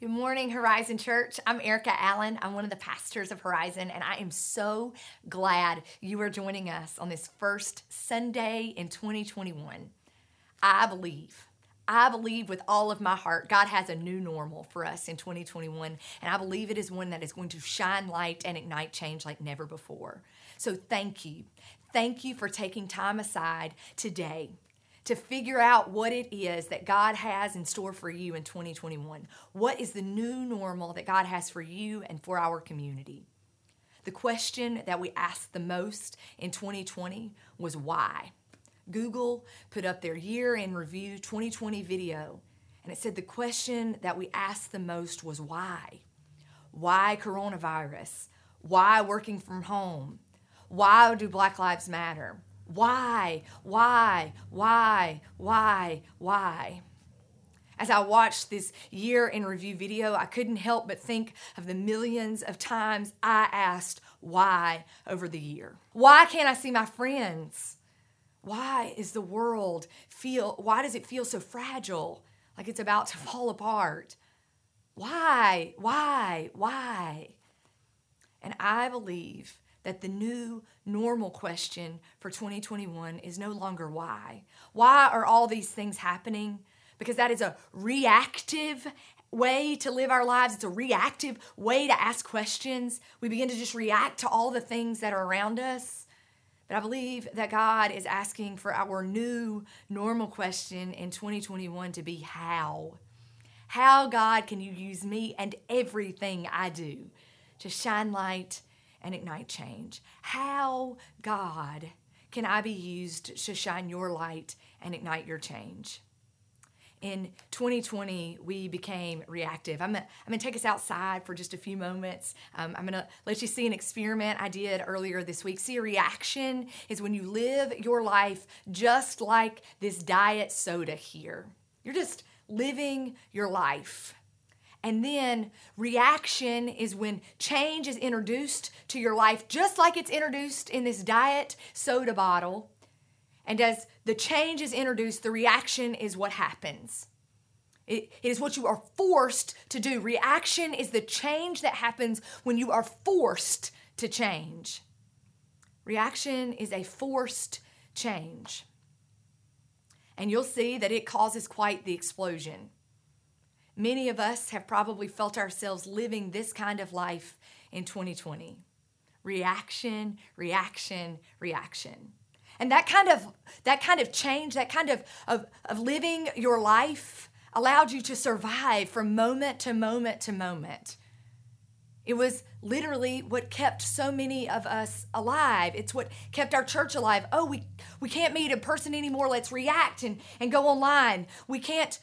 Good morning, Horizon Church. I'm Erica Allen. I'm one of the pastors of Horizon, and I am so glad you are joining us on this first Sunday in 2021. I believe, I believe with all of my heart, God has a new normal for us in 2021, and I believe it is one that is going to shine light and ignite change like never before. So thank you. Thank you for taking time aside today to figure out what it is that God has in store for you in 2021. What is the new normal that God has for you and for our community? The question that we asked the most in 2020 was why. Google put up their year in review 2020 video, and it said the question that we asked the most was why? Why coronavirus? Why working from home? Why do Black Lives Matter? Why? Why? Why? Why? Why? As I watched this year in review video, I couldn't help but think of the millions of times I asked why over the year. Why can't I see my friends? Why is the world feel why does it feel so fragile? Like it's about to fall apart? Why? Why? Why? And I believe that the new normal question for 2021 is no longer why. Why are all these things happening? Because that is a reactive way to live our lives. It's a reactive way to ask questions. We begin to just react to all the things that are around us. But I believe that God is asking for our new normal question in 2021 to be how. How, God, can you use me and everything I do to shine light and ignite change. How, God, can I be used to shine your light and ignite your change? In 2020, we became reactive. I'm gonna, I'm gonna take us outside for just a few moments. Um, I'm gonna let you see an experiment I did earlier this week. See, a reaction is when you live your life just like this diet soda here. You're just living your life. And then reaction is when change is introduced to your life, just like it's introduced in this diet soda bottle. And as the change is introduced, the reaction is what happens. It, is what you are forced to do. Reaction is the change that happens when you are forced to change. Reaction is a forced change. And you'll see that it causes quite the explosion. Many of us have probably felt ourselves living this kind of life in 2020 reaction, reaction, reaction. And that kind of that kind of change, that kind of, of, of living your life allowed you to survive from moment to moment to moment. It was literally what kept so many of us alive. It's what kept our church alive. Oh, we, we can't meet in person anymore. Let's react and, and go online. We can't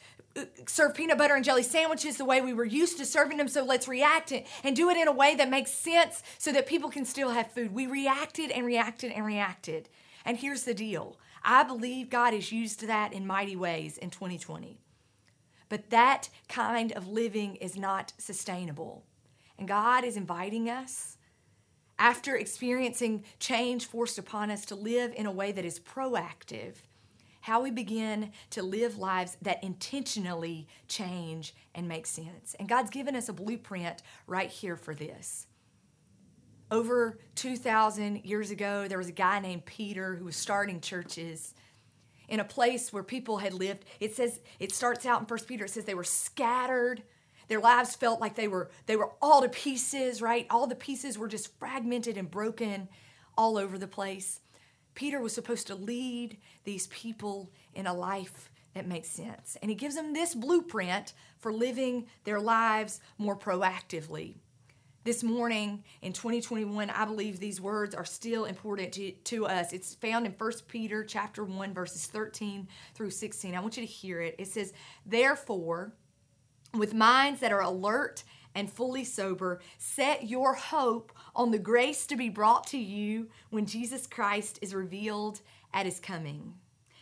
serve peanut butter and jelly sandwiches the way we were used to serving them. So let's react and do it in a way that makes sense so that people can still have food. We reacted and reacted and reacted. And here's the deal I believe God has used that in mighty ways in 2020. But that kind of living is not sustainable. And God is inviting us, after experiencing change forced upon us, to live in a way that is proactive how we begin to live lives that intentionally change and make sense. And God's given us a blueprint right here for this. Over 2,000 years ago, there was a guy named Peter who was starting churches in a place where people had lived. It says, it starts out in First Peter, it says they were scattered. Their lives felt like they were they were all to pieces, right? All the pieces were just fragmented and broken all over the place. Peter was supposed to lead these people in a life that makes sense. And he gives them this blueprint for living their lives more proactively. This morning in 2021, I believe these words are still important to, to us. It's found in 1 Peter chapter 1, verses 13 through 16. I want you to hear it. It says, Therefore, with minds that are alert and fully sober, set your hope on the grace to be brought to you when Jesus Christ is revealed at his coming.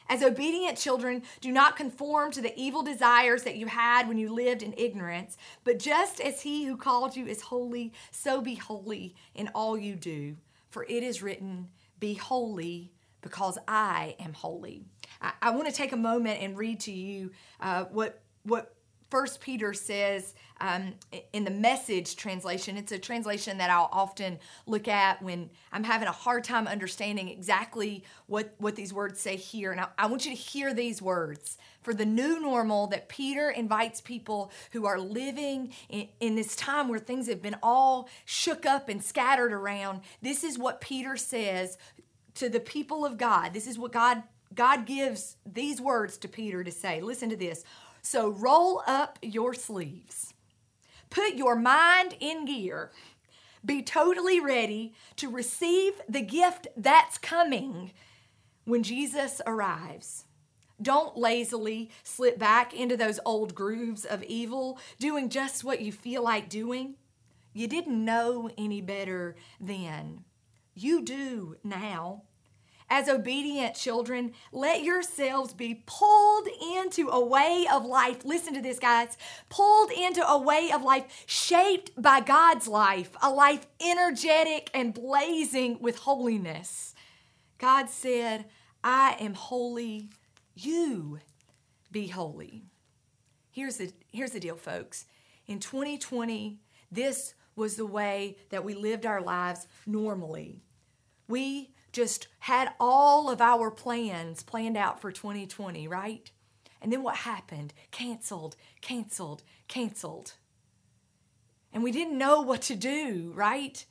As obedient children, do not conform to the evil desires that you had when you lived in ignorance, but just as he who called you is holy, so be holy in all you do. For it is written, Be holy because I am holy. I, I want to take a moment and read to you uh, what, what First Peter says um, in the Message translation, it's a translation that I'll often look at when I'm having a hard time understanding exactly what, what these words say here. And I, I want you to hear these words. For the new normal that Peter invites people who are living in, in this time where things have been all shook up and scattered around, this is what Peter says to the people of God. This is what God God gives these words to Peter to say. Listen to this. So roll up your sleeves, put your mind in gear, be totally ready to receive the gift that's coming when Jesus arrives. Don't lazily slip back into those old grooves of evil, doing just what you feel like doing. You didn't know any better then. You do now. As obedient children, let yourselves be pulled into a way of life. Listen to this, guys. Pulled into a way of life shaped by God's life, a life energetic and blazing with holiness. God said, I am holy, you be holy. Here's the, here's the deal, folks. In 2020, this was the way that we lived our lives normally. We just had all of our plans planned out for 2020, right? And then what happened? Canceled, canceled, canceled. And we didn't know what to do, right?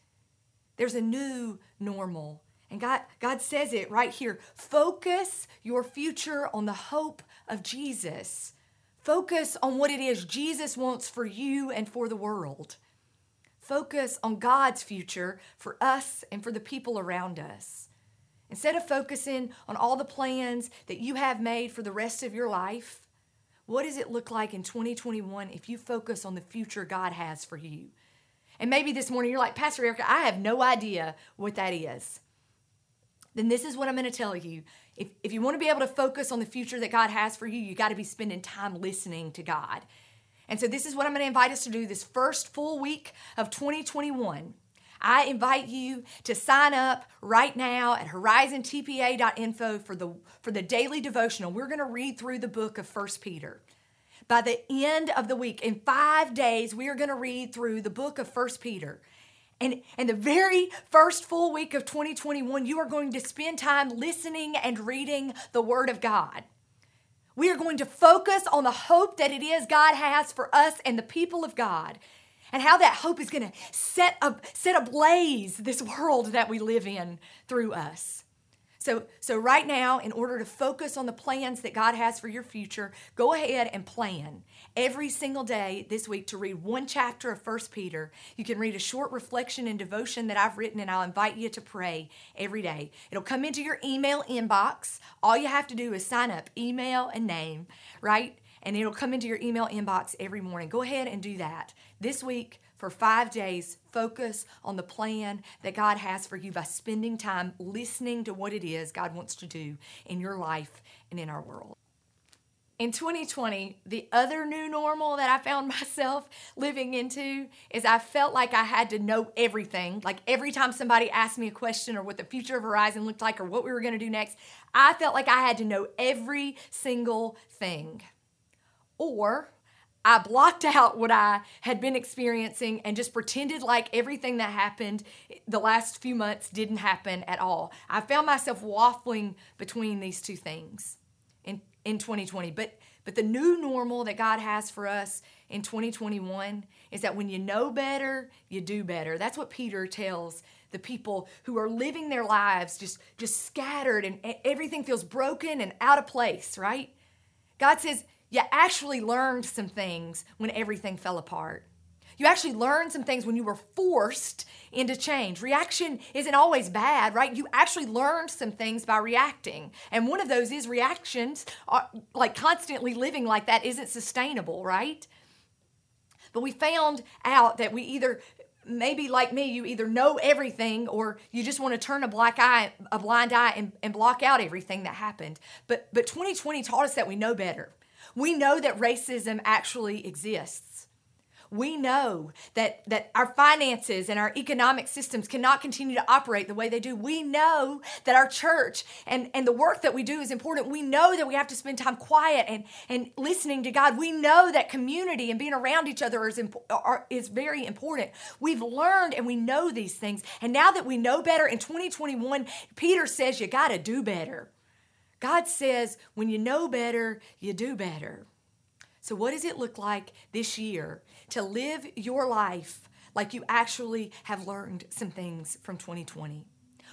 There's a new normal. And God, God says it right here focus your future on the hope of Jesus. Focus on what it is Jesus wants for you and for the world. Focus on God's future for us and for the people around us. Instead of focusing on all the plans that you have made for the rest of your life, what does it look like in 2021 if you focus on the future God has for you? And maybe this morning you're like, Pastor Erica, I have no idea what that is. Then this is what I'm going to tell you. If, if you want to be able to focus on the future that God has for you, you got to be spending time listening to God. And so, this is what I'm going to invite us to do this first full week of 2021. I invite you to sign up right now at horizontpa.info for the, for the daily devotional. We're going to read through the book of First Peter. By the end of the week, in five days, we are going to read through the book of First Peter. And, and the very first full week of 2021, you are going to spend time listening and reading the Word of God. We are going to focus on the hope that it is God has for us and the people of God and how that hope is going to set up set ablaze this world that we live in through us. So, so right now, in order to focus on the plans that God has for your future, go ahead and plan every single day this week to read one chapter of First Peter. You can read a short reflection and devotion that I've written, and I'll invite you to pray every day. It'll come into your email inbox. All you have to do is sign up, email and name, right? And it'll come into your email inbox every morning. Go ahead and do that. This week, for five days, focus on the plan that God has for you by spending time listening to what it is God wants to do in your life and in our world. In 2020, the other new normal that I found myself living into is I felt like I had to know everything. Like every time somebody asked me a question or what the future of Horizon looked like or what we were going to do next, I felt like I had to know every single thing. Or I blocked out what I had been experiencing and just pretended like everything that happened the last few months didn't happen at all. I found myself waffling between these two things in, in 2020. But but the new normal that God has for us in 2021 is that when you know better, you do better. That's what Peter tells the people who are living their lives just just scattered and everything feels broken and out of place, right? God says you actually learned some things when everything fell apart. You actually learned some things when you were forced into change. Reaction isn't always bad, right? You actually learned some things by reacting. And one of those is reactions, are, like constantly living like that isn't sustainable, right? But we found out that we either maybe like me, you either know everything or you just want to turn a black eye, a blind eye and, and block out everything that happened. But but 2020 taught us that we know better. We know that racism actually exists. We know that, that our finances and our economic systems cannot continue to operate the way they do. We know that our church and, and the work that we do is important. We know that we have to spend time quiet and, and listening to God. We know that community and being around each other is, are, is very important. We've learned and we know these things. And now that we know better in 2021, Peter says you got to do better. God says when you know better, you do better. So, what does it look like this year to live your life like you actually have learned some things from 2020?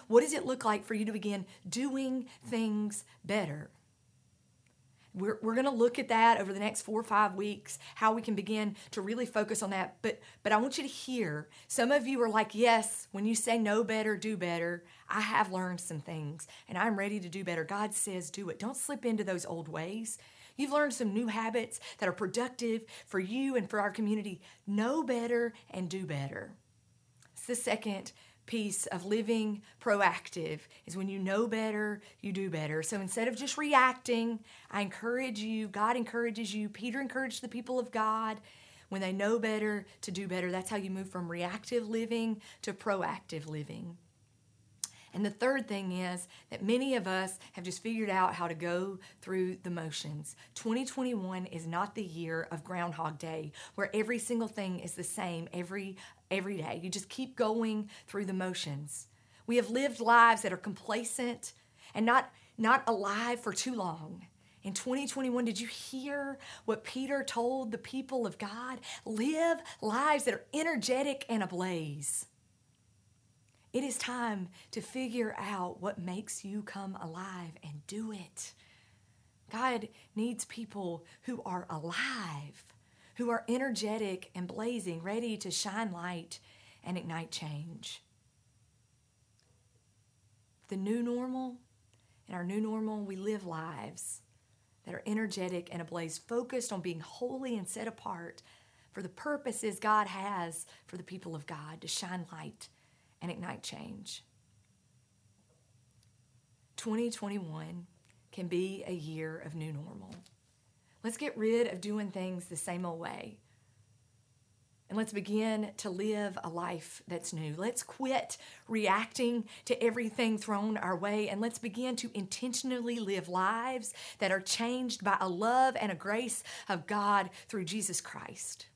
What does it look like for you to begin doing things better? We're, we're going to look at that over the next four or five weeks, how we can begin to really focus on that. But, but I want you to hear some of you are like, yes, when you say know better, do better, I have learned some things and I'm ready to do better. God says do it. Don't slip into those old ways. You've learned some new habits that are productive for you and for our community. Know better and do better. It's the second piece of living proactive is when you know better, you do better. So instead of just reacting, I encourage you, God encourages you, Peter encouraged the people of God when they know better to do better. That's how you move from reactive living to proactive living. And the third thing is that many of us have just figured out how to go through the motions. 2021 is not the year of Groundhog Day where every single thing is the same every every day. You just keep going through the motions. We have lived lives that are complacent and not not alive for too long. In 2021, did you hear what Peter told the people of God? Live lives that are energetic and ablaze. It is time to figure out what makes you come alive and do it. God needs people who are alive, who are energetic and blazing, ready to shine light and ignite change. The new normal, in our new normal, we live lives that are energetic and ablaze, focused on being holy and set apart for the purposes God has for the people of God to shine light and ignite change. 2021 can be a year of new normal. Let's get rid of doing things the same old way. And let's begin to live a life that's new. Let's quit reacting to everything thrown our way and let's begin to intentionally live lives that are changed by a love and a grace of God through Jesus Christ.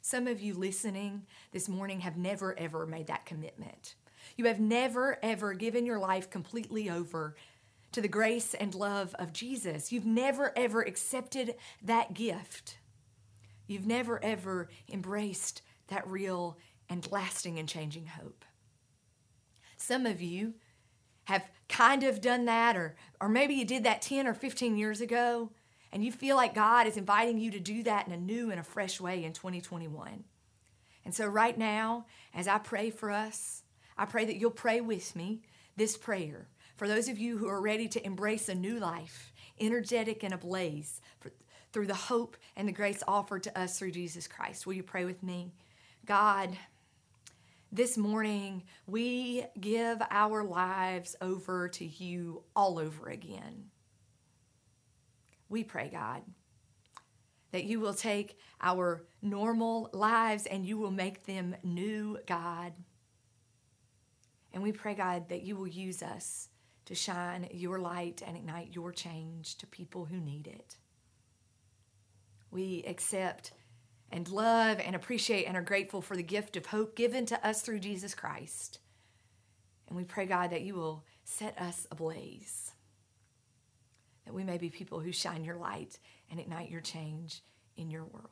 Some of you listening this morning have never, ever made that commitment. You have never, ever given your life completely over to the grace and love of Jesus. You've never, ever accepted that gift. You've never, ever embraced that real and lasting and changing hope. Some of you have kind of done that, or, or maybe you did that 10 or 15 years ago, and you feel like God is inviting you to do that in a new and a fresh way in 2021. And so, right now, as I pray for us, I pray that you'll pray with me this prayer for those of you who are ready to embrace a new life, energetic and ablaze for, through the hope and the grace offered to us through Jesus Christ. Will you pray with me? God, this morning we give our lives over to you all over again. We pray, God, that you will take our normal lives and you will make them new, God. And we pray, God, that you will use us to shine your light and ignite your change to people who need it. We accept and love and appreciate and are grateful for the gift of hope given to us through Jesus Christ. And we pray, God, that you will set us ablaze that we may be people who shine your light and ignite your change in your world.